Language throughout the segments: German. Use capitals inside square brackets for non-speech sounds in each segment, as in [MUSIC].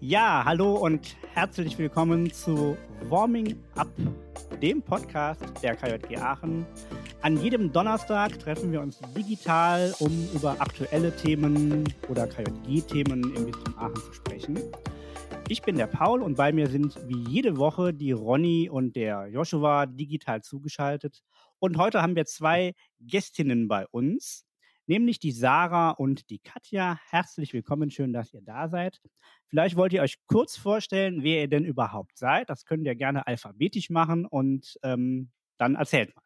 Ja, hallo und herzlich willkommen zu Warming Up, dem Podcast der KJG Aachen. An jedem Donnerstag treffen wir uns digital, um über aktuelle Themen oder KJG-Themen im Bistum Aachen zu sprechen. Ich bin der Paul und bei mir sind wie jede Woche die Ronny und der Joshua digital zugeschaltet. Und heute haben wir zwei Gästinnen bei uns nämlich die Sarah und die Katja. Herzlich willkommen, schön, dass ihr da seid. Vielleicht wollt ihr euch kurz vorstellen, wer ihr denn überhaupt seid. Das könnt ihr gerne alphabetisch machen und ähm, dann erzählt mal.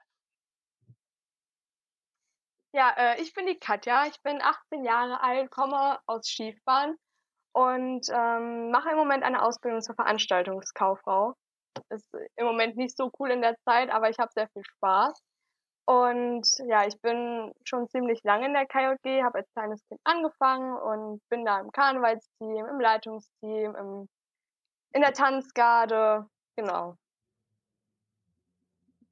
Ja, äh, ich bin die Katja, ich bin 18 Jahre alt, komme aus Schiefbahn und ähm, mache im Moment eine Ausbildung zur Veranstaltungskauffrau. Ist im Moment nicht so cool in der Zeit, aber ich habe sehr viel Spaß. Und ja, ich bin schon ziemlich lange in der KJG, habe als kleines Kind angefangen und bin da im Karnevalsteam, im Leitungsteam, im, in der Tanzgarde, genau.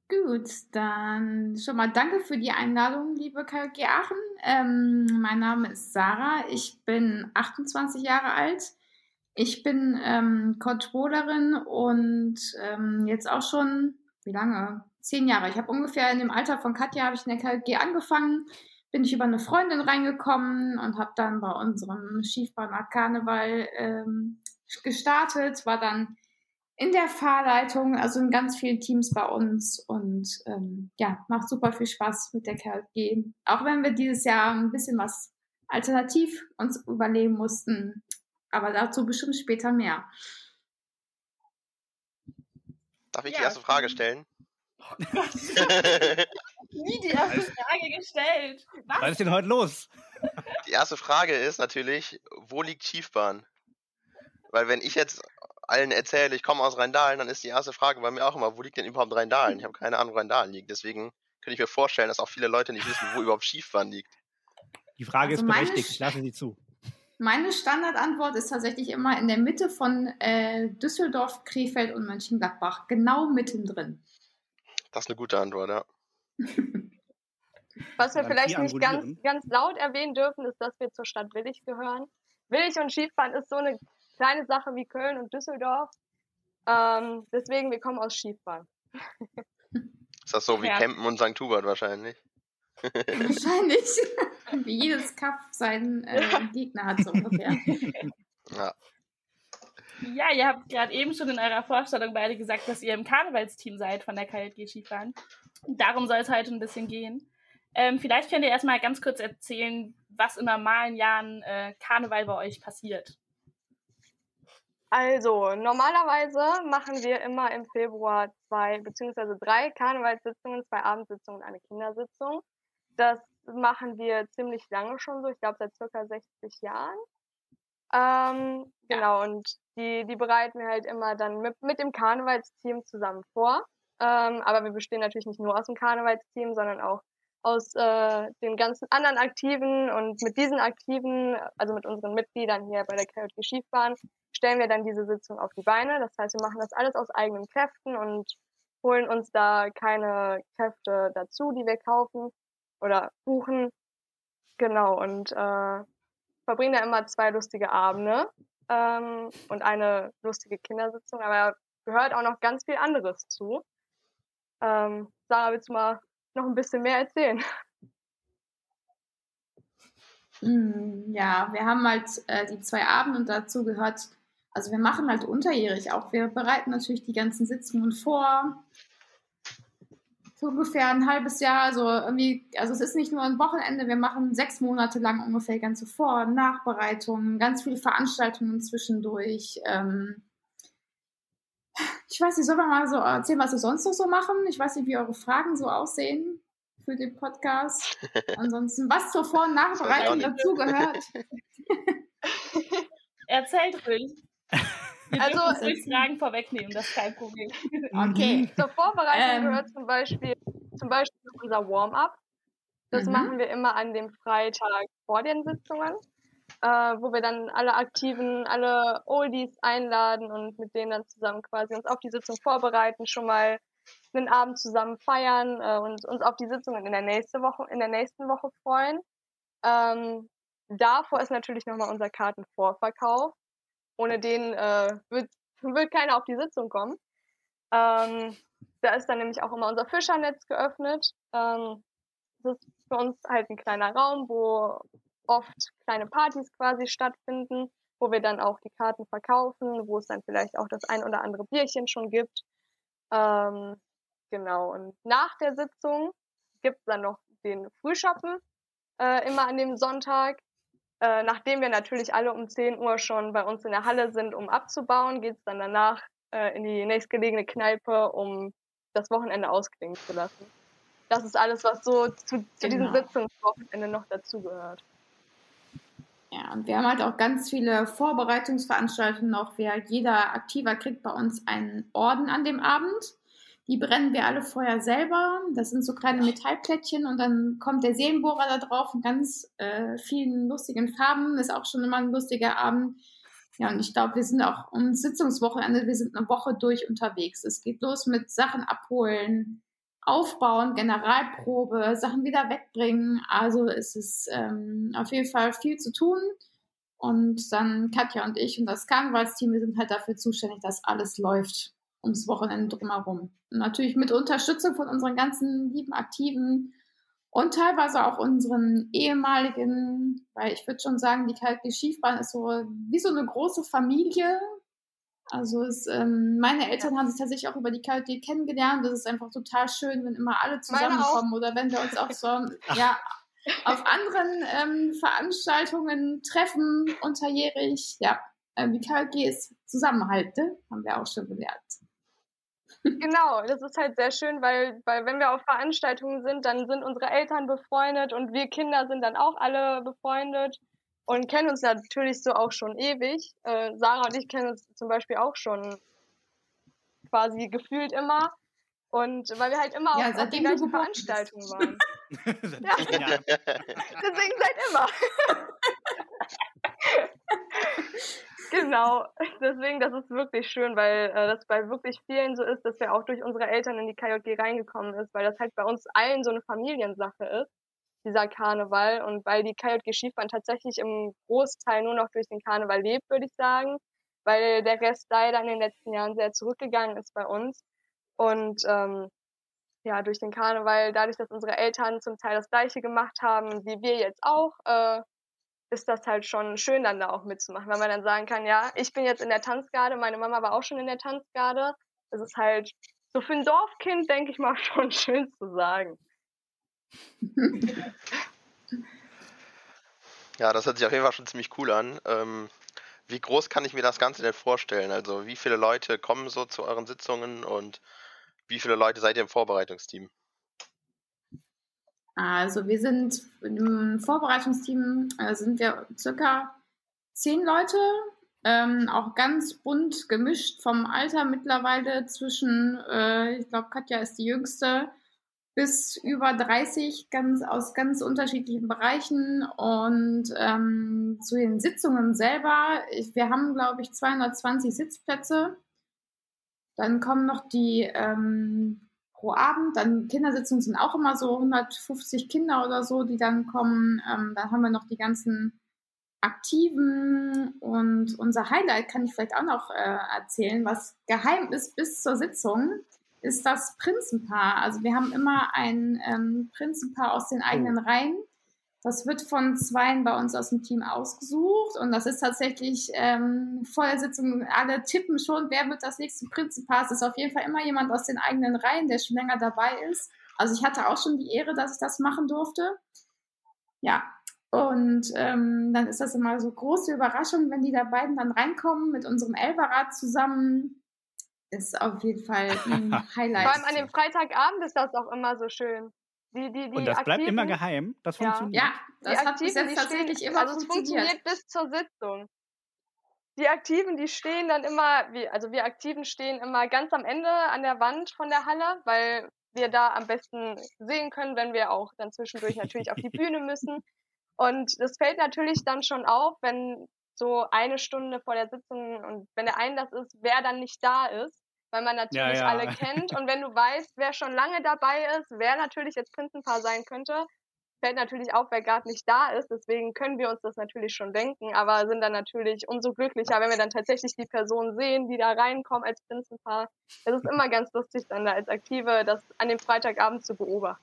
Gut, dann schon mal danke für die Einladung, liebe KJG Aachen. Ähm, mein Name ist Sarah, ich bin 28 Jahre alt. Ich bin ähm, Controllerin und ähm, jetzt auch schon, wie lange? Zehn Jahre. Ich habe ungefähr in dem Alter von Katja habe ich in der KG angefangen, bin ich über eine Freundin reingekommen und habe dann bei unserem Schiefbahner Karneval ähm, gestartet, war dann in der Fahrleitung, also in ganz vielen Teams bei uns und ähm, ja, macht super viel Spaß mit der KG. Auch wenn wir dieses Jahr ein bisschen was alternativ uns überlegen mussten, aber dazu bestimmt später mehr. Darf ich ja, die erste Frage stellen? [LAUGHS] Nie die erste Frage gestellt. Was? Was ist denn heute los? Die erste Frage ist natürlich, wo liegt Schiefbahn? Weil wenn ich jetzt allen erzähle, ich komme aus Rheindahlen, dann ist die erste Frage bei mir auch immer, wo liegt denn überhaupt Rheindahlen? Ich habe keine Ahnung, wo Rheindahlen liegt. Deswegen könnte ich mir vorstellen, dass auch viele Leute nicht wissen, wo überhaupt Schiefbahn liegt. Die Frage also ist berechtigt, ich lasse sie zu. Meine Standardantwort ist tatsächlich immer in der Mitte von äh, Düsseldorf, Krefeld und Mönchengladbach, genau mittendrin. Das ist eine gute Antwort, ja. Was wir vielleicht nicht ganz, ganz laut erwähnen dürfen, ist, dass wir zur Stadt Willig gehören. Willig und Skifahren ist so eine kleine Sache wie Köln und Düsseldorf. Ähm, deswegen, wir kommen aus Skifahren. Ist das so wie ja. Campen und St. Hubert wahrscheinlich? Wahrscheinlich. [LAUGHS] wie jedes Kaff seinen äh, Gegner hat, so ungefähr. [LAUGHS] Ja. Ja, ihr habt gerade eben schon in eurer Vorstellung beide gesagt, dass ihr im Karnevalsteam seid von der KLG Skifahren. Darum soll es heute ein bisschen gehen. Ähm, vielleicht könnt ihr erstmal ganz kurz erzählen, was in normalen Jahren äh, Karneval bei euch passiert. Also, normalerweise machen wir immer im Februar zwei beziehungsweise drei Karnevalssitzungen, zwei Abendsitzungen und eine Kindersitzung. Das machen wir ziemlich lange schon so, ich glaube seit circa 60 Jahren. Ähm, genau, und die, die bereiten wir halt immer dann mit, mit dem Karnevalsteam zusammen vor. Ähm, aber wir bestehen natürlich nicht nur aus dem Karnevalsteam, sondern auch aus äh, den ganzen anderen Aktiven und mit diesen Aktiven, also mit unseren Mitgliedern hier bei der KJG Schiefbahn, stellen wir dann diese Sitzung auf die Beine. Das heißt, wir machen das alles aus eigenen Kräften und holen uns da keine Kräfte dazu, die wir kaufen oder buchen. Genau, und äh, verbringen da immer zwei lustige Abende ähm, und eine lustige Kindersitzung, aber gehört auch noch ganz viel anderes zu. Ähm, Sarah, willst du mal noch ein bisschen mehr erzählen? Hm, ja, wir haben halt äh, die zwei Abende und dazu gehört, also wir machen halt unterjährig auch. Wir bereiten natürlich die ganzen Sitzungen vor ungefähr ein halbes Jahr. Also irgendwie, also es ist nicht nur ein Wochenende, wir machen sechs Monate lang ungefähr ganze Vor- und Nachbereitungen, ganz viele Veranstaltungen zwischendurch. Ähm ich weiß nicht, sollen wir mal so erzählen, was wir sonst noch so machen? Ich weiß nicht, wie eure Fragen so aussehen für den Podcast. [LAUGHS] Ansonsten, was zur Vor- und Nachbereitung dazugehört. [LAUGHS] Erzählt ruhig. Wir also ruhig Fragen vorwegnehmen, das ist kein Problem. Okay. Mhm. Zur Vorbereitung ähm, gehört zum Beispiel, zum Beispiel unser Warm-up. Das mhm. machen wir immer an dem Freitag vor den Sitzungen, äh, wo wir dann alle Aktiven, alle Oldies einladen und mit denen dann zusammen quasi uns auf die Sitzung vorbereiten, schon mal einen Abend zusammen feiern äh, und uns auf die Sitzungen in der nächsten Woche, in der nächsten Woche freuen. Ähm, davor ist natürlich nochmal unser Kartenvorverkauf. Ohne den äh, wird, wird keiner auf die Sitzung kommen. Ähm, da ist dann nämlich auch immer unser Fischernetz geöffnet. Ähm, das ist für uns halt ein kleiner Raum, wo oft kleine Partys quasi stattfinden, wo wir dann auch die Karten verkaufen, wo es dann vielleicht auch das ein oder andere Bierchen schon gibt. Ähm, genau. Und nach der Sitzung gibt es dann noch den Frühschoppen, äh, immer an dem Sonntag. Äh, nachdem wir natürlich alle um 10 Uhr schon bei uns in der Halle sind, um abzubauen, geht es dann danach äh, in die nächstgelegene Kneipe, um das Wochenende ausklingen zu lassen. Das ist alles, was so zu, zu diesem genau. Sitzungswochenende noch dazugehört. Ja, und wir haben halt auch ganz viele Vorbereitungsveranstaltungen noch. Wer, jeder Aktiver kriegt bei uns einen Orden an dem Abend. Die brennen wir alle vorher selber. Das sind so kleine Metallplättchen und dann kommt der Seelenbohrer da drauf in ganz äh, vielen lustigen Farben. Ist auch schon immer ein lustiger Abend. Ja, und ich glaube, wir sind auch um Sitzungswochenende, wir sind eine Woche durch unterwegs. Es geht los mit Sachen abholen, aufbauen, Generalprobe, Sachen wieder wegbringen. Also es ist ähm, auf jeden Fall viel zu tun. Und dann Katja und ich und das Karnevalsteam, wir sind halt dafür zuständig, dass alles läuft ums Wochenende drumherum. Und natürlich mit Unterstützung von unseren ganzen lieben Aktiven und teilweise auch unseren ehemaligen, weil ich würde schon sagen, die Kalki Schiefbahn ist so wie so eine große Familie. Also es, ähm, meine Eltern haben sich tatsächlich auch über die KLD kennengelernt. Das ist einfach total schön, wenn immer alle zusammenkommen oder wenn wir uns auch so [LAUGHS] ja, auf anderen ähm, Veranstaltungen treffen, unterjährig. Ja, äh, die KLG ist Zusammenhalt, ne? haben wir auch schon gelernt. Genau, das ist halt sehr schön, weil, weil wenn wir auf Veranstaltungen sind, dann sind unsere Eltern befreundet und wir Kinder sind dann auch alle befreundet und kennen uns natürlich so auch schon ewig. Äh, Sarah und ich kennen uns zum Beispiel auch schon quasi gefühlt immer. Und weil wir halt immer ja, auf, die gleichen Veranstaltungen waren. [LAUGHS] ja. [LAUGHS] Deswegen seit immer. [LAUGHS] genau. [LAUGHS] Deswegen, das ist wirklich schön, weil äh, das bei wirklich vielen so ist, dass wir auch durch unsere Eltern in die KJG reingekommen ist, weil das halt bei uns allen so eine Familiensache ist dieser Karneval und weil die KJG Skifahren tatsächlich im Großteil nur noch durch den Karneval lebt, würde ich sagen, weil der Rest leider in den letzten Jahren sehr zurückgegangen ist bei uns und ähm, ja, durch den Karneval, dadurch, dass unsere Eltern zum Teil das Gleiche gemacht haben, wie wir jetzt auch, äh, ist das halt schon schön, dann da auch mitzumachen, weil man dann sagen kann, ja, ich bin jetzt in der Tanzgarde, meine Mama war auch schon in der Tanzgarde. Das ist halt so für ein Dorfkind, denke ich mal, [LAUGHS] schon schön zu sagen. [LAUGHS] Ja, das hört sich auf jeden Fall schon ziemlich cool an. Ähm, wie groß kann ich mir das Ganze denn vorstellen? Also wie viele Leute kommen so zu euren Sitzungen und wie viele Leute seid ihr im Vorbereitungsteam? Also wir sind im Vorbereitungsteam äh, sind wir circa zehn Leute, ähm, auch ganz bunt gemischt vom Alter mittlerweile zwischen, äh, ich glaube Katja ist die jüngste, bis über 30 ganz aus ganz unterschiedlichen Bereichen und ähm, zu den Sitzungen selber. Ich, wir haben, glaube ich, 220 Sitzplätze. Dann kommen noch die ähm, pro Abend. Dann Kindersitzungen sind auch immer so 150 Kinder oder so, die dann kommen. Ähm, dann haben wir noch die ganzen Aktiven und unser Highlight kann ich vielleicht auch noch äh, erzählen, was geheim ist bis zur Sitzung ist das Prinzenpaar. Also wir haben immer ein ähm, Prinzenpaar aus den eigenen oh. Reihen. Das wird von zweien bei uns aus dem Team ausgesucht und das ist tatsächlich ähm, vor der Sitzung, alle tippen schon, wer wird das nächste Prinzenpaar. Es ist auf jeden Fall immer jemand aus den eigenen Reihen, der schon länger dabei ist. Also ich hatte auch schon die Ehre, dass ich das machen durfte. Ja, und ähm, dann ist das immer so große Überraschung, wenn die da beiden dann reinkommen mit unserem Elberrad zusammen ist auf jeden Fall ein [LAUGHS] Highlight. Vor allem an dem Freitagabend ist das auch immer so schön. Die, die, die und das Aktiven, bleibt immer geheim. Das funktioniert. Ja, das die hat Aktiven, bis jetzt tatsächlich stehen, immer also es funktioniert bis zur Sitzung. Die Aktiven, die stehen dann immer, wie, also wir Aktiven stehen immer ganz am Ende an der Wand von der Halle, weil wir da am besten sehen können, wenn wir auch dann zwischendurch natürlich auf die [LAUGHS] Bühne müssen. Und das fällt natürlich dann schon auf, wenn so eine Stunde vor der Sitzung und wenn der Einlass ist, wer dann nicht da ist weil man natürlich ja, ja. alle [LAUGHS] kennt. Und wenn du weißt, wer schon lange dabei ist, wer natürlich jetzt Prinzenpaar sein könnte, fällt natürlich auf, wer gerade nicht da ist. Deswegen können wir uns das natürlich schon denken, aber sind dann natürlich umso glücklicher, wenn wir dann tatsächlich die Person sehen, die da reinkommen als Prinzenpaar. Es ist immer ganz lustig, dann da als Aktive das an dem Freitagabend zu beobachten.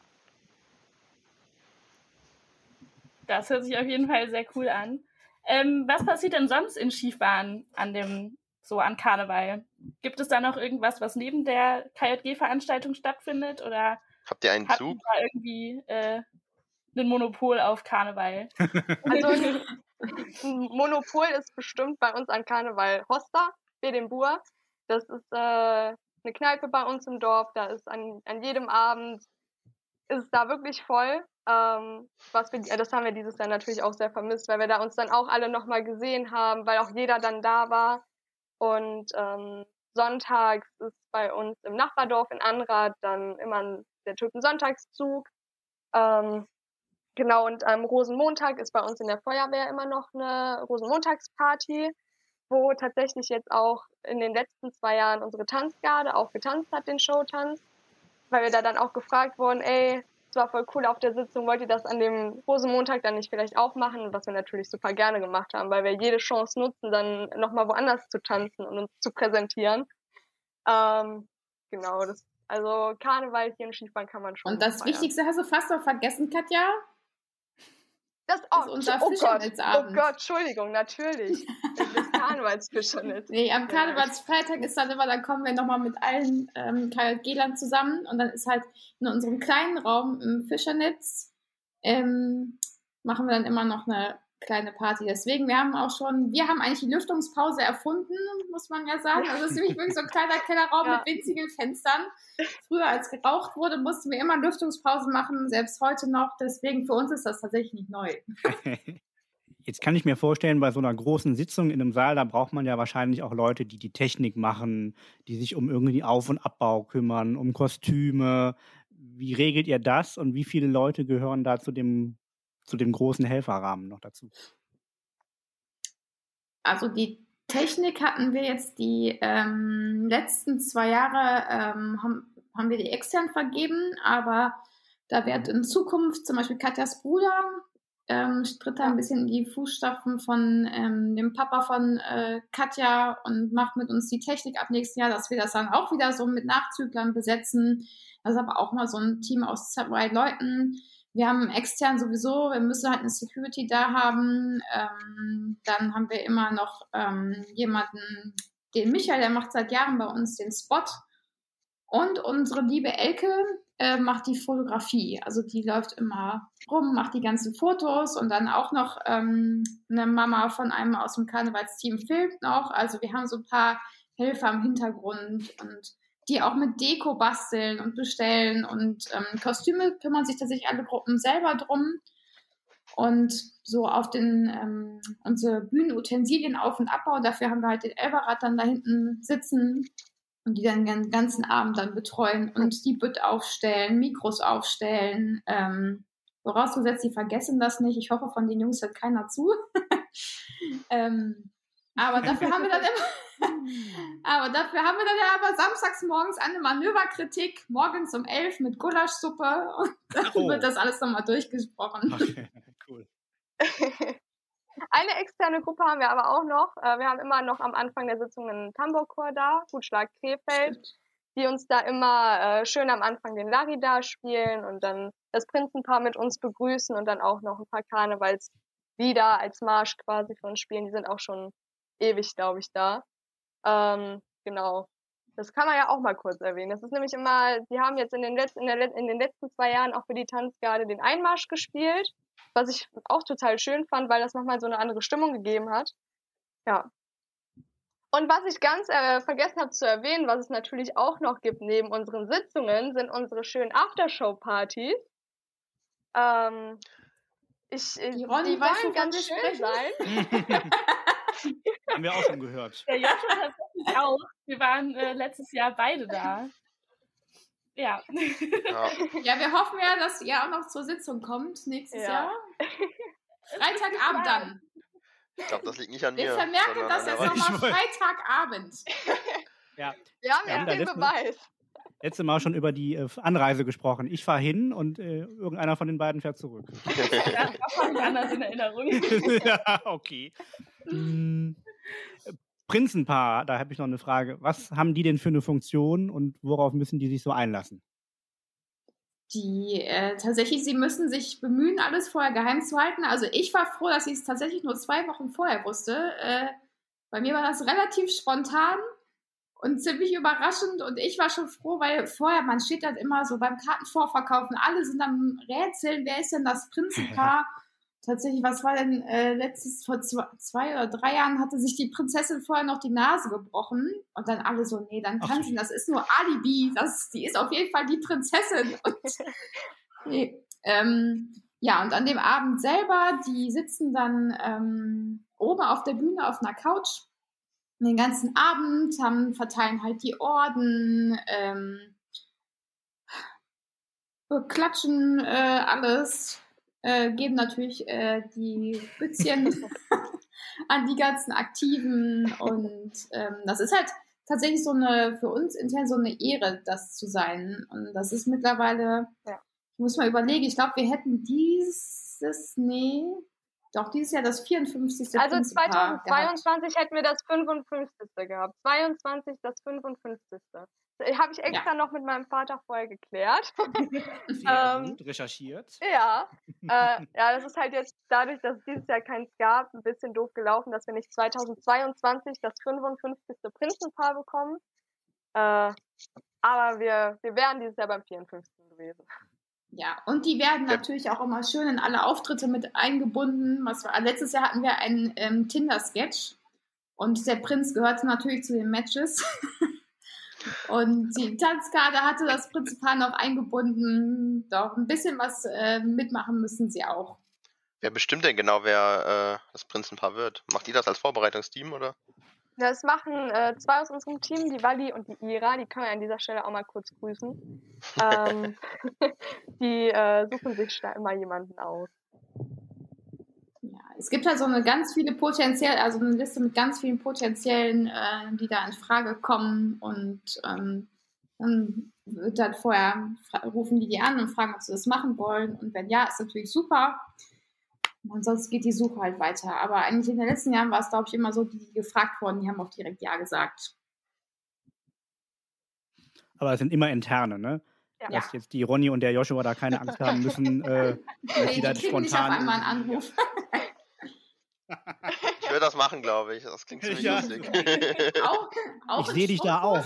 Das hört sich auf jeden Fall sehr cool an. Ähm, was passiert denn sonst in Schiefbahn an dem, so an Karneval? Gibt es da noch irgendwas, was neben der KJG-Veranstaltung stattfindet? Oder Habt ihr einen Zug? da irgendwie äh, ein Monopol auf Karneval? [LAUGHS] Also ein Monopol ist bestimmt bei uns an Karneval Hosta, Bedembur. Das ist äh, eine Kneipe bei uns im Dorf. Da ist an, an jedem Abend ist es da wirklich voll. Ähm, was wir, äh, das haben wir dieses Jahr natürlich auch sehr vermisst, weil wir da uns dann auch alle nochmal gesehen haben, weil auch jeder dann da war. Und ähm, sonntags ist bei uns im Nachbardorf in Anrad dann immer der Türkensonntagszug. Ähm, genau, und am Rosenmontag ist bei uns in der Feuerwehr immer noch eine Rosenmontagsparty, wo tatsächlich jetzt auch in den letzten zwei Jahren unsere Tanzgarde auch getanzt hat, den Showtanz, weil wir da dann auch gefragt wurden, ey, es war voll cool auf der Sitzung, wollt ihr das an dem Rosenmontag dann nicht vielleicht auch machen? Was wir natürlich super gerne gemacht haben, weil wir jede Chance nutzen, dann nochmal woanders zu tanzen und uns zu präsentieren. Ähm, genau, das, also Karneval hier in Schiefbahn kann man schon. Und das feiern. Wichtigste hast du fast noch vergessen, Katja. Das, ist oh, unser oh Gott, oh Fischernetzabend. Gott, Entschuldigung, natürlich. Das [LAUGHS] Karnevalsfischernetz. Nee, am. Karnevalsfreitag ist dann immer, dann kommen wir nochmal mit allen ähm, KJG-Lern zusammen und dann ist halt in unserem kleinen Raum im Fischernetz ähm, machen wir dann immer noch eine kleine Party. Deswegen, wir haben auch schon, wir haben eigentlich die Lüftungspause erfunden, muss man ja sagen. Also es ist nämlich wirklich so ein kleiner Kellerraum [LAUGHS] Ja. mit winzigen Fenstern. Früher, als geraucht wurde, mussten wir immer Lüftungspausen machen, selbst heute noch. Deswegen, für uns ist das tatsächlich nicht neu. [LAUGHS] Jetzt kann ich mir vorstellen, bei so einer großen Sitzung in einem Saal, da braucht man ja wahrscheinlich auch Leute, die die Technik machen, die sich um irgendwie Auf- und Abbau kümmern, um Kostüme. Wie regelt ihr das und wie viele Leute gehören da zu dem, zu dem großen Helferrahmen noch dazu? Also die Technik hatten wir jetzt die ähm, letzten zwei Jahre, ähm, haben, haben wir die extern vergeben, aber da wird in Zukunft zum Beispiel Katjas Bruder ähm, tritt da ein bisschen in die Fußstapfen von ähm, dem Papa von äh, Katja und macht mit uns die Technik ab nächsten Jahr, dass wir das dann auch wieder so mit Nachzüglern besetzen. Das ist aber auch mal so ein Team aus zwei Leuten. Wir haben extern sowieso, wir müssen halt eine Security da haben. Ähm, dann haben wir immer noch ähm, jemanden, den Michael, der macht seit Jahren bei uns den Spot. Und unsere liebe Elke äh, macht die Fotografie. Also die läuft immer rum, macht die ganzen Fotos und dann auch noch ähm, eine Mama von einem aus dem Karnevalsteam filmt noch. Also wir haben so ein paar Helfer im Hintergrund und die auch mit Deko basteln und bestellen und ähm, Kostüme kümmern sich tatsächlich alle Gruppen selber drum. Und so auf den ähm, unsere Bühnenutensilien auf- und abbau, dafür haben wir halt den Elberrad dann da hinten sitzen und die dann den ganzen Abend dann betreuen und die Bütt aufstellen, Mikros aufstellen. Ähm, vorausgesetzt, die vergessen das nicht. Ich hoffe, von den Jungs hört keiner zu. [LAUGHS] ähm, [LAUGHS] aber dafür haben wir dann immer, aber dafür haben wir dann ja aber samstags morgens eine Manöverkritik, morgens um elf mit Gulaschsuppe und [LAUGHS] dann Oh. wird das alles nochmal durchgesprochen. Okay, [LAUGHS] cool. Eine externe Gruppe haben wir aber auch noch. Äh, Wir haben immer noch am Anfang der Sitzung einen Tambourchor da, Gutschlag Krefeld, die uns da immer äh, schön am Anfang den Larida spielen und dann das Prinzenpaar mit uns begrüßen und dann auch noch ein paar Karnevalslieder als Marsch quasi für uns spielen. Die sind auch schon ewig, glaube ich, da. Ähm, genau. Das kann man ja auch mal kurz erwähnen. Das ist nämlich immer, die haben jetzt in den, letzten, in, der, in den letzten zwei Jahren auch für die Tanzgarde den Einmarsch gespielt was ich auch total schön fand, weil das nochmal so eine andere Stimmung gegeben hat. Ja. Und was ich ganz äh, vergessen habe zu erwähnen, was es natürlich auch noch gibt neben unseren Sitzungen, sind unsere schönen Aftershow-Partys. Ähm, ich, äh, Die die wovon ganz schön sein. [LAUGHS] [LAUGHS] [LAUGHS] Haben wir auch schon gehört. Der Joshua tatsächlich auch. Wir waren äh, letztes Jahr beide da. Ja. Ja. [LAUGHS] Ja, wir hoffen ja, dass ihr auch noch zur Sitzung kommt nächstes Ja. Jahr. [LAUGHS] Freitagabend dann. Ich glaube, das liegt nicht an Wir mir. vermerken sondern das jetzt nochmal Freitagabend. Ja, Wir haben Wir haben den Beweis. letzte Mal schon über die äh, Anreise gesprochen. Ich fahre hin und äh, irgendeiner von den beiden fährt zurück. ja, das ich anders in Erinnerung. ja, okay. Hm, Prinzenpaar, da habe ich noch eine Frage. Was haben die denn für eine Funktion und worauf müssen die sich so einlassen? Die äh, tatsächlich, sie müssen sich bemühen, alles vorher geheim zu halten. Also ich war froh, dass ich es tatsächlich nur zwei Wochen vorher wusste. Äh, bei mir war das relativ spontan und ziemlich überraschend und ich war schon froh, weil vorher, man steht dann immer so beim Kartenvorverkaufen, alle sind am Rätseln, wer ist denn das [LAUGHS] Prinzenpaar? Tatsächlich, was war denn äh, letztes, vor zwei, zwei, oder drei Jahren hatte sich die Prinzessin vorher noch die Nase gebrochen und dann alle so, nee, dann kann sie, das ist nur Alibi, das, die ist auf jeden Fall die Prinzessin. [LAUGHS] Und, nee, ähm, ja, und an dem Abend selber, die sitzen dann ähm, oben auf der Bühne auf einer Couch den ganzen Abend, haben, verteilen halt die Orden, ähm, klatschen äh, alles, äh, geben natürlich äh, die Bützchen [LAUGHS] an die ganzen Aktiven und ähm, das ist halt tatsächlich so eine, für uns intern so eine Ehre, das zu sein. Und das ist mittlerweile, ja. ich muss mal überlegen, ich glaube, wir hätten dieses, nee, doch, dieses Jahr das 54. Also 2022 hätten wir das 55. gehabt. 22 das 55. Habe ich extra ja. noch mit meinem Vater vorher geklärt. [LAUGHS] Sehr [LAUGHS] ähm, gut recherchiert. Ja. Äh, ja, das ist halt jetzt dadurch, dass es dieses Jahr keins gab, ein bisschen doof gelaufen, dass wir nicht 2022 das 55. Prinzenpaar bekommen. Äh, aber wir, wir wären dieses Jahr beim 54. gewesen. Ja, und die werden ja. natürlich auch immer schön in alle Auftritte mit eingebunden. Was war, letztes Jahr hatten wir einen ähm, Tinder-Sketch und der Prinz gehörte natürlich zu den Matches. [LAUGHS] und die Tanzkarte hatte das Prinzipal noch eingebunden. Doch ein bisschen was äh, mitmachen müssen sie auch. Wer bestimmt denn genau, wer äh, das Prinzenpaar wird? Macht ihr das als Vorbereitungsteam oder? Das machen äh, zwei aus unserem Team, die Wally und die Ira. Die können wir an dieser Stelle auch mal kurz grüßen. [LAUGHS] ähm, [LAUGHS] die äh, suchen sich da immer jemanden aus. Es gibt halt so eine ganz viele potenziell, also eine Liste mit ganz vielen potenziellen, äh, die da in Frage kommen und ähm, dann wird halt vorher rufen die die an und fragen, ob sie das machen wollen und wenn ja, ist natürlich super. Und sonst geht die Suche halt weiter. Aber eigentlich in den letzten Jahren war es, glaube ich, immer so, die, die gefragt wurden, die haben auch direkt Ja gesagt. Aber es sind immer interne, ne? Ja. Dass jetzt die Ronny und der Joshua da keine Angst haben müssen, äh, [LAUGHS] dass die da spontan. Nicht auf einmal einen Anruf. Ich würde das machen, glaube ich. Das klingt ziemlich ja. lustig. [LAUGHS] auch, auch ich sehe dich da auch.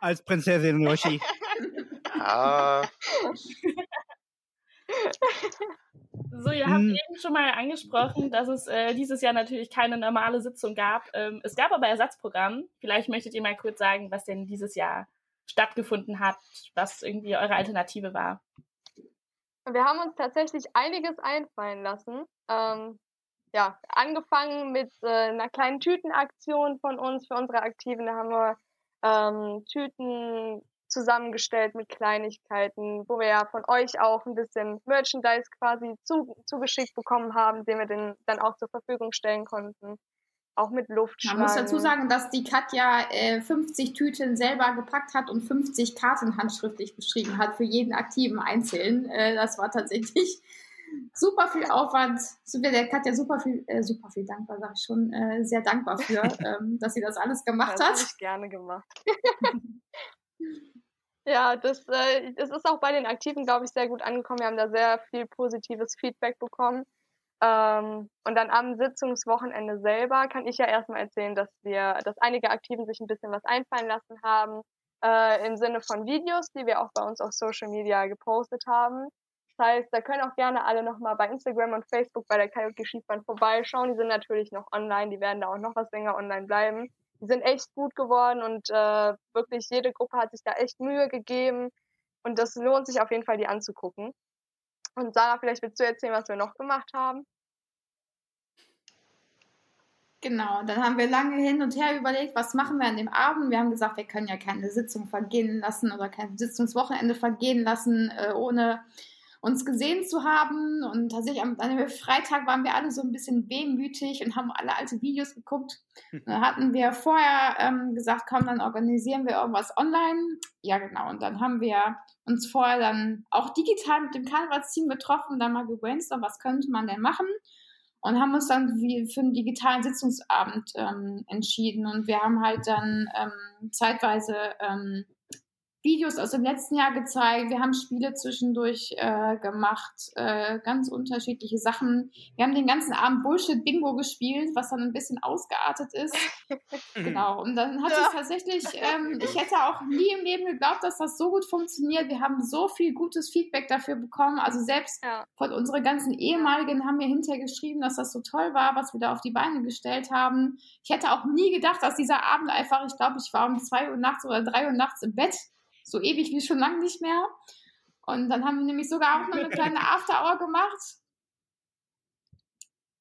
Als Prinzessin Yoshi. Ah. So, ihr habt hm. eben schon mal angesprochen, dass es äh, dieses Jahr natürlich keine normale Sitzung gab. Ähm, es gab aber Ersatzprogramm. Vielleicht möchtet ihr mal kurz sagen, was denn dieses Jahr stattgefunden hat, was irgendwie eure Alternative war. Wir haben uns tatsächlich einiges einfallen lassen. Ähm, ja, angefangen mit äh, einer kleinen Tütenaktion von uns für unsere Aktiven. Da haben wir ähm, Tüten zusammengestellt mit Kleinigkeiten, wo wir ja von euch auch ein bisschen Merchandise quasi zu, zugeschickt bekommen haben, den wir den dann auch zur Verfügung stellen konnten. Auch mit Luftschlangen. Man muss dazu sagen, dass die Katja äh, 50 Tüten selber gepackt hat und 50 Karten handschriftlich beschrieben hat für jeden Aktiven einzeln. Äh, das war tatsächlich super viel Aufwand. Sind wir der Katja super viel, äh, super viel dankbar, sage ich schon, äh, sehr dankbar für, [LAUGHS] ähm, dass sie das alles gemacht das hat. Das ich gerne gemacht. [LAUGHS] Ja, das, äh, das ist auch bei den Aktiven, glaube ich, sehr gut angekommen. Wir haben da sehr viel positives Feedback bekommen. Ähm, und dann am Sitzungswochenende selber kann ich ja erstmal erzählen, dass wir, dass einige Aktiven sich ein bisschen was einfallen lassen haben, äh, im Sinne von Videos, die wir auch bei uns auf Social Media gepostet haben. Das heißt, da können auch gerne alle nochmal bei Instagram und Facebook bei der Karaoke Skifahren vorbeischauen. Die sind natürlich noch online, die werden da auch noch was länger online bleiben die sind echt gut geworden und äh, wirklich jede Gruppe hat sich da echt Mühe gegeben und das lohnt sich auf jeden Fall, die anzugucken. Und Sarah, vielleicht willst du erzählen, was wir noch gemacht haben? Genau, dann haben wir lange hin und her überlegt, was machen wir an dem Abend. Wir haben gesagt, wir können ja keine Sitzung vergehen lassen oder kein Sitzungswochenende vergehen lassen, äh, ohne uns gesehen zu haben. Und tatsächlich am, an Freitag waren wir alle so ein bisschen wehmütig und haben alle alte Videos geguckt. Da hatten wir vorher ähm, gesagt, komm, dann organisieren wir irgendwas online. Ja, genau. Und dann haben wir uns vorher dann auch digital mit dem Karnevalsteam getroffen, dann mal gebrainstormt, was könnte man denn machen und haben uns dann für einen digitalen Sitzungsabend ähm, entschieden. Und wir haben halt dann ähm, zeitweise ähm, Videos aus dem letzten Jahr gezeigt. Wir haben Spiele zwischendurch äh, gemacht, äh, ganz unterschiedliche Sachen. Wir haben den ganzen Abend Bullshit-Bingo gespielt, was dann ein bisschen ausgeartet ist. [LAUGHS] genau. Und dann hat ja. es tatsächlich, ähm, ich hätte auch nie im Leben geglaubt, dass das so gut funktioniert. Wir haben so viel gutes Feedback dafür bekommen. Also selbst ja. von unseren ganzen ehemaligen haben mir hinterher geschrieben, dass das so toll war, was wir da auf die Beine gestellt haben. Ich hätte auch nie gedacht, dass dieser Abend einfach, ich glaube, ich war um zwei Uhr nachts oder drei Uhr nachts im Bett so ewig wie schon lange nicht mehr. Und dann haben wir nämlich sogar auch noch eine [LAUGHS] kleine After-Hour gemacht.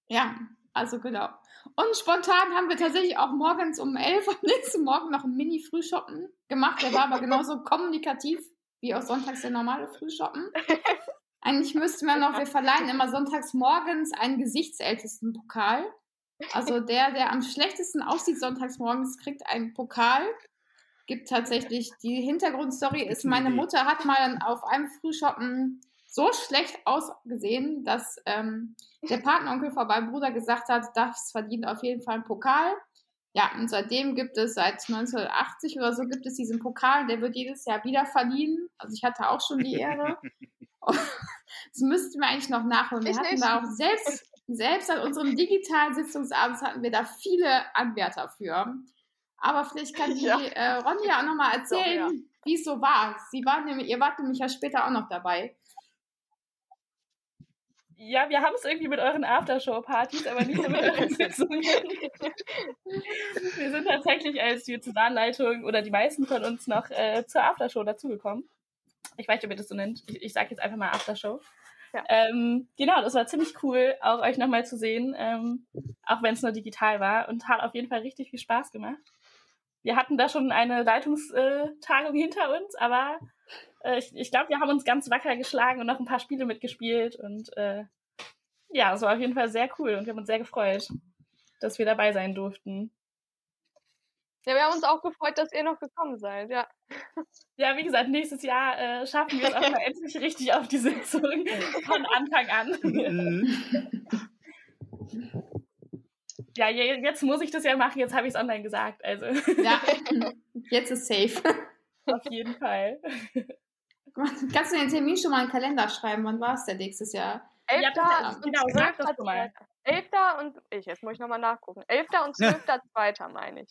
Ja, also genau. Und spontan haben wir tatsächlich auch morgens um elf am nächsten Morgen noch ein Mini-Frühshoppen gemacht. Der war aber genauso [LAUGHS] kommunikativ wie auch sonntags der normale Frühshoppen. [LAUGHS] Eigentlich müssten wir noch, wir verleihen immer sonntags morgens einen gesichtsältesten Pokal. Also der, der am schlechtesten aussieht sonntags morgens, kriegt einen Pokal gibt tatsächlich, die Hintergrundstory ist, meine Mutter hat mal auf einem Frühshoppen so schlecht ausgesehen, dass ähm, der Partneronkel von meinem Bruder gesagt hat, das verdient auf jeden Fall einen Pokal. Ja, und seitdem gibt es, seit 1980 oder so, gibt es diesen Pokal, der wird jedes Jahr wieder verliehen. Also ich hatte auch schon die Ehre. [LAUGHS] das müssten wir eigentlich noch nachholen. Wir ich hatten nicht. da auch selbst, selbst an unserem digitalen Sitzungsabend hatten wir da viele Anwärter für. Aber vielleicht kann [LAUGHS] die ja. äh, Ronja auch nochmal [LAUGHS] erzählen, ja. wie es so war. Sie war nämlich, ihr wart nämlich ja später auch noch dabei. Ja, wir haben es irgendwie mit euren Aftershow-Partys, aber nicht mit [LAUGHS] euren Sitzungen. wir sind tatsächlich als Diözesanleitung oder die meisten von uns noch äh, zur Aftershow dazugekommen. Ich weiß nicht, ob ihr das so nennt. Ich, ich sage jetzt einfach mal Aftershow. Ja. Ähm, genau, das war ziemlich cool, auch euch nochmal zu sehen, ähm, auch wenn es nur digital war und hat auf jeden Fall richtig viel Spaß gemacht wir hatten da schon eine Leitungstagung hinter uns, aber äh, ich, ich glaube, wir haben uns ganz wacker geschlagen und noch ein paar Spiele mitgespielt und äh, ja, es war auf jeden Fall sehr cool und wir haben uns sehr gefreut, dass wir dabei sein durften. Ja, wir haben uns auch gefreut, dass ihr noch gekommen seid, ja. [LAUGHS] Ja, wie gesagt, nächstes Jahr äh, schaffen wir es auch mal [LAUGHS] endlich richtig auf die Sitzung von Anfang an. [LAUGHS] Ja, jetzt muss ich das ja machen, jetzt habe ich es online gesagt. Also. Ja, [LAUGHS] jetzt ist safe. Auf jeden Fall. [LAUGHS] Kannst du den Termin schon mal in den Kalender schreiben? Wann war es denn nächstes Jahr? 11. Ja, genau, sag das mal. 11. und ich, jetzt muss ich nochmal nachgucken. 11. und 12.2. meine ich.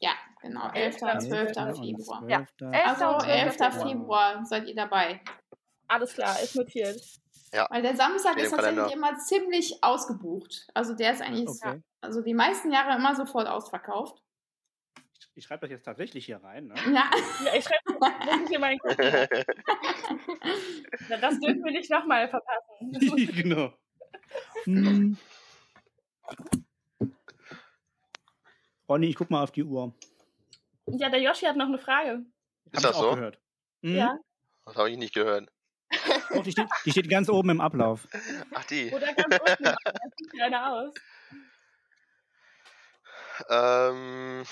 Ja, genau. 11. und 12. Februar. Ja, 11. Also 11. Februar seid ihr dabei. Alles klar, ist notiert. Ja. Weil der Samstag ist tatsächlich Kalender. immer ziemlich ausgebucht. Also der ist eigentlich, okay. also die meisten Jahre immer sofort ausverkauft. Ich schreibe das jetzt tatsächlich hier rein. Ne? Ja. ja, ich schreibe das hier mal ja, Das dürfen wir nicht nochmal verpassen. [LAUGHS] genau. Hm. Ronny, ich guck mal auf die Uhr. Ja, der Yoshi hat noch eine Frage. Ist das so? Gehört. Hm? Ja. Das habe ich nicht gehört. Oh, die, steht, die steht ganz oben im Ablauf. Ach, die. Oder ganz unten. Das sieht keiner aus. Ähm,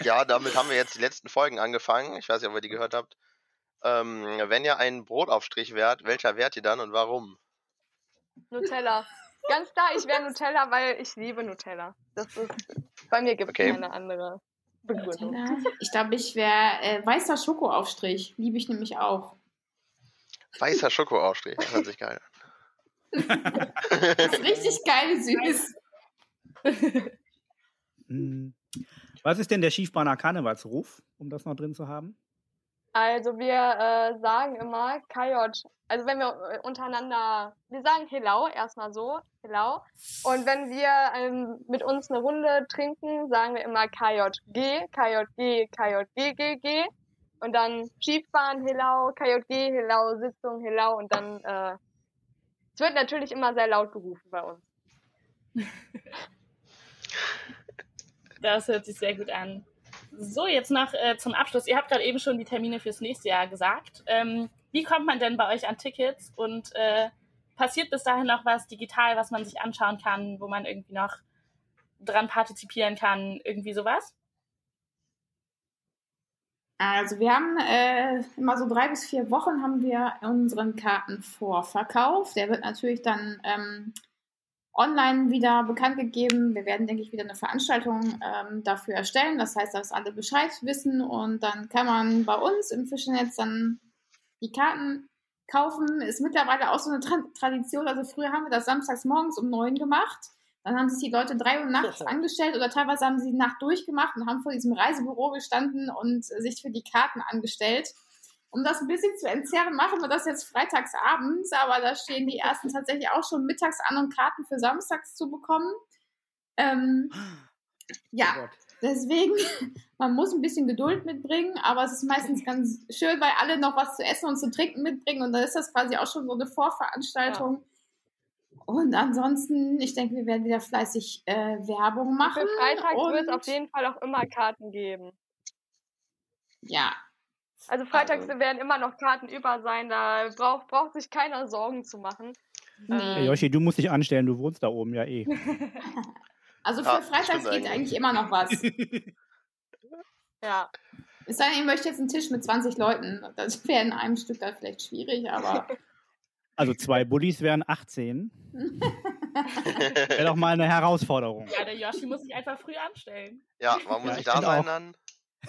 ja, damit haben wir jetzt die letzten Folgen angefangen. Ich weiß nicht, ob ihr die gehört habt. Ähm, wenn ihr einen Brotaufstrich wärt, welcher wärt ihr dann und warum? Nutella. Ganz klar, ich wäre Nutella, weil ich liebe Nutella. Das ist, bei mir gibt es okay. keine andere Begründung. Ich glaube, ich wäre äh, weißer Schokoaufstrich. Liebe ich nämlich auch. Weißer Schokoaufstrich, das hört sich geil an. das ist richtig geil süß. Hm. Was ist denn der Schiefbahner Karnevalsruf, um das noch drin zu haben? Also wir äh, sagen immer Kajot. Also wenn wir äh, untereinander, wir sagen Helau erstmal so, Helau. Und wenn wir ähm, mit uns eine Runde trinken, sagen wir immer KJG, KJG, KJG, GG. Und dann Schiefbahn, Helau, KJG, Helau, Sitzung, Helau und dann, äh, es wird natürlich immer sehr laut gerufen bei uns. [LAUGHS] Das hört sich sehr gut an. So, jetzt noch äh, zum Abschluss. Ihr habt gerade eben schon die Termine fürs nächste Jahr gesagt. Ähm, wie kommt man denn bei euch an Tickets und äh, passiert bis dahin noch was digital, was man sich anschauen kann, wo man irgendwie noch dran partizipieren kann, irgendwie sowas? Also wir haben äh, immer so drei bis vier Wochen haben wir unseren Kartenvorverkauf. Der wird natürlich dann ähm, online wieder bekannt gegeben. Wir werden, denke ich, wieder eine Veranstaltung ähm, dafür erstellen. Das heißt, dass alle Bescheid wissen und dann kann man bei uns im Fischernetz dann die Karten kaufen. Ist mittlerweile auch so eine Tra Tradition. Also früher haben wir das samstags morgens um neun gemacht. Dann haben sich die Leute drei Uhr nachts [LAUGHS] angestellt oder teilweise haben sie die Nacht durchgemacht und haben vor diesem Reisebüro gestanden und sich für die Karten angestellt. Um das ein bisschen zu entzerren, machen wir das jetzt freitags abends, aber da stehen die ersten [LAUGHS] tatsächlich auch schon mittags an, um Karten für samstags zu bekommen. Ähm, ja, oh deswegen, [LAUGHS] man muss ein bisschen Geduld mitbringen, aber es ist meistens ganz schön, weil alle noch was zu essen und zu trinken mitbringen und dann ist das quasi auch schon so eine Vorveranstaltung. Ja und ansonsten, ich denke, wir werden wieder fleißig äh, Werbung machen. Für Freitag wird es auf jeden Fall auch immer Karten geben. Ja. Also freitags also. werden immer noch Karten über sein, da braucht, braucht sich keiner Sorgen zu machen. Nee. Hey, Yoshi, du musst dich anstellen, du wohnst da oben ja eh. [LAUGHS] also für ja, freitags geht eigentlich. eigentlich immer noch was. [LAUGHS] ja. Es sei denn, ihr möchtet jetzt einen Tisch mit 20 Leuten. Das wäre in einem Stück dann vielleicht schwierig, aber. [LAUGHS] Also zwei Bullies wären 18. [LAUGHS] Wäre doch mal eine Herausforderung. Ja, der Yoshi muss sich einfach früh anstellen. Ja, warum muss ja, ich da sein auch. dann?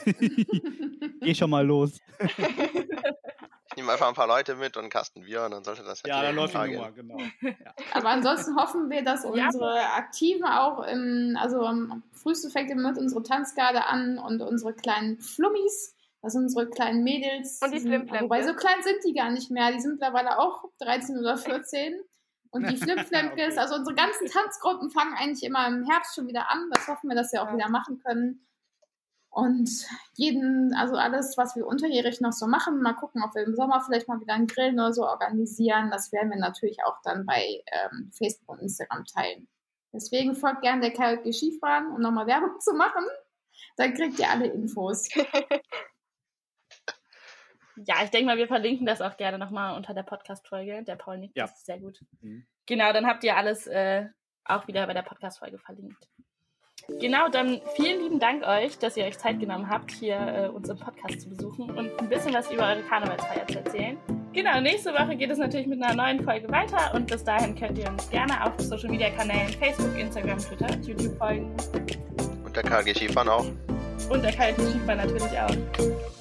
[LAUGHS] [LAUGHS] Geh schon mal los. Ich nehme einfach ein paar Leute mit und Kasten Bier und dann sollte das ja Ja, dann läuft die Nummer, genau. Ja. Aber ansonsten hoffen wir, dass unsere Aktiven auch im, also am frühestens fängt mit unsere Tanzgarde an und unsere kleinen Flummis das sind unsere kleinen Mädels. Und die Flimflamke. Wobei so klein sind die gar nicht mehr. Die sind mittlerweile auch 13 oder 14. Und die [LAUGHS] Flimflamkes, okay. also unsere ganzen Tanzgruppen fangen eigentlich immer im Herbst schon wieder an. Das hoffen wir, dass wir auch ja. wieder machen können. Und jeden, also alles, was wir unterjährig noch so machen, mal gucken, ob wir im Sommer vielleicht mal wieder einen Grill oder so organisieren. Das werden wir natürlich auch dann bei ähm, Facebook und Instagram teilen. Deswegen folgt gerne der KJG Schiefbahn, um nochmal Werbung zu machen. Dann kriegt ihr alle Infos. [LAUGHS] Ja, ich denke mal, wir verlinken das auch gerne nochmal unter der Podcast-Folge. Der Paul nickt, ja. das ist sehr gut. Mhm. Genau, dann habt ihr alles äh, auch wieder bei der Podcast-Folge verlinkt. Genau, dann vielen lieben Dank euch, dass ihr euch Zeit genommen habt, hier äh, uns im Podcast zu besuchen und ein bisschen was über eure Karnevalsfeier zu erzählen. Genau, nächste Woche geht es natürlich mit einer neuen Folge weiter und bis dahin könnt ihr uns gerne auf Social Media Kanälen Facebook, Instagram, Twitter, YouTube folgen. Und der KG Skifahren auch. Und der KG Skifahren natürlich auch.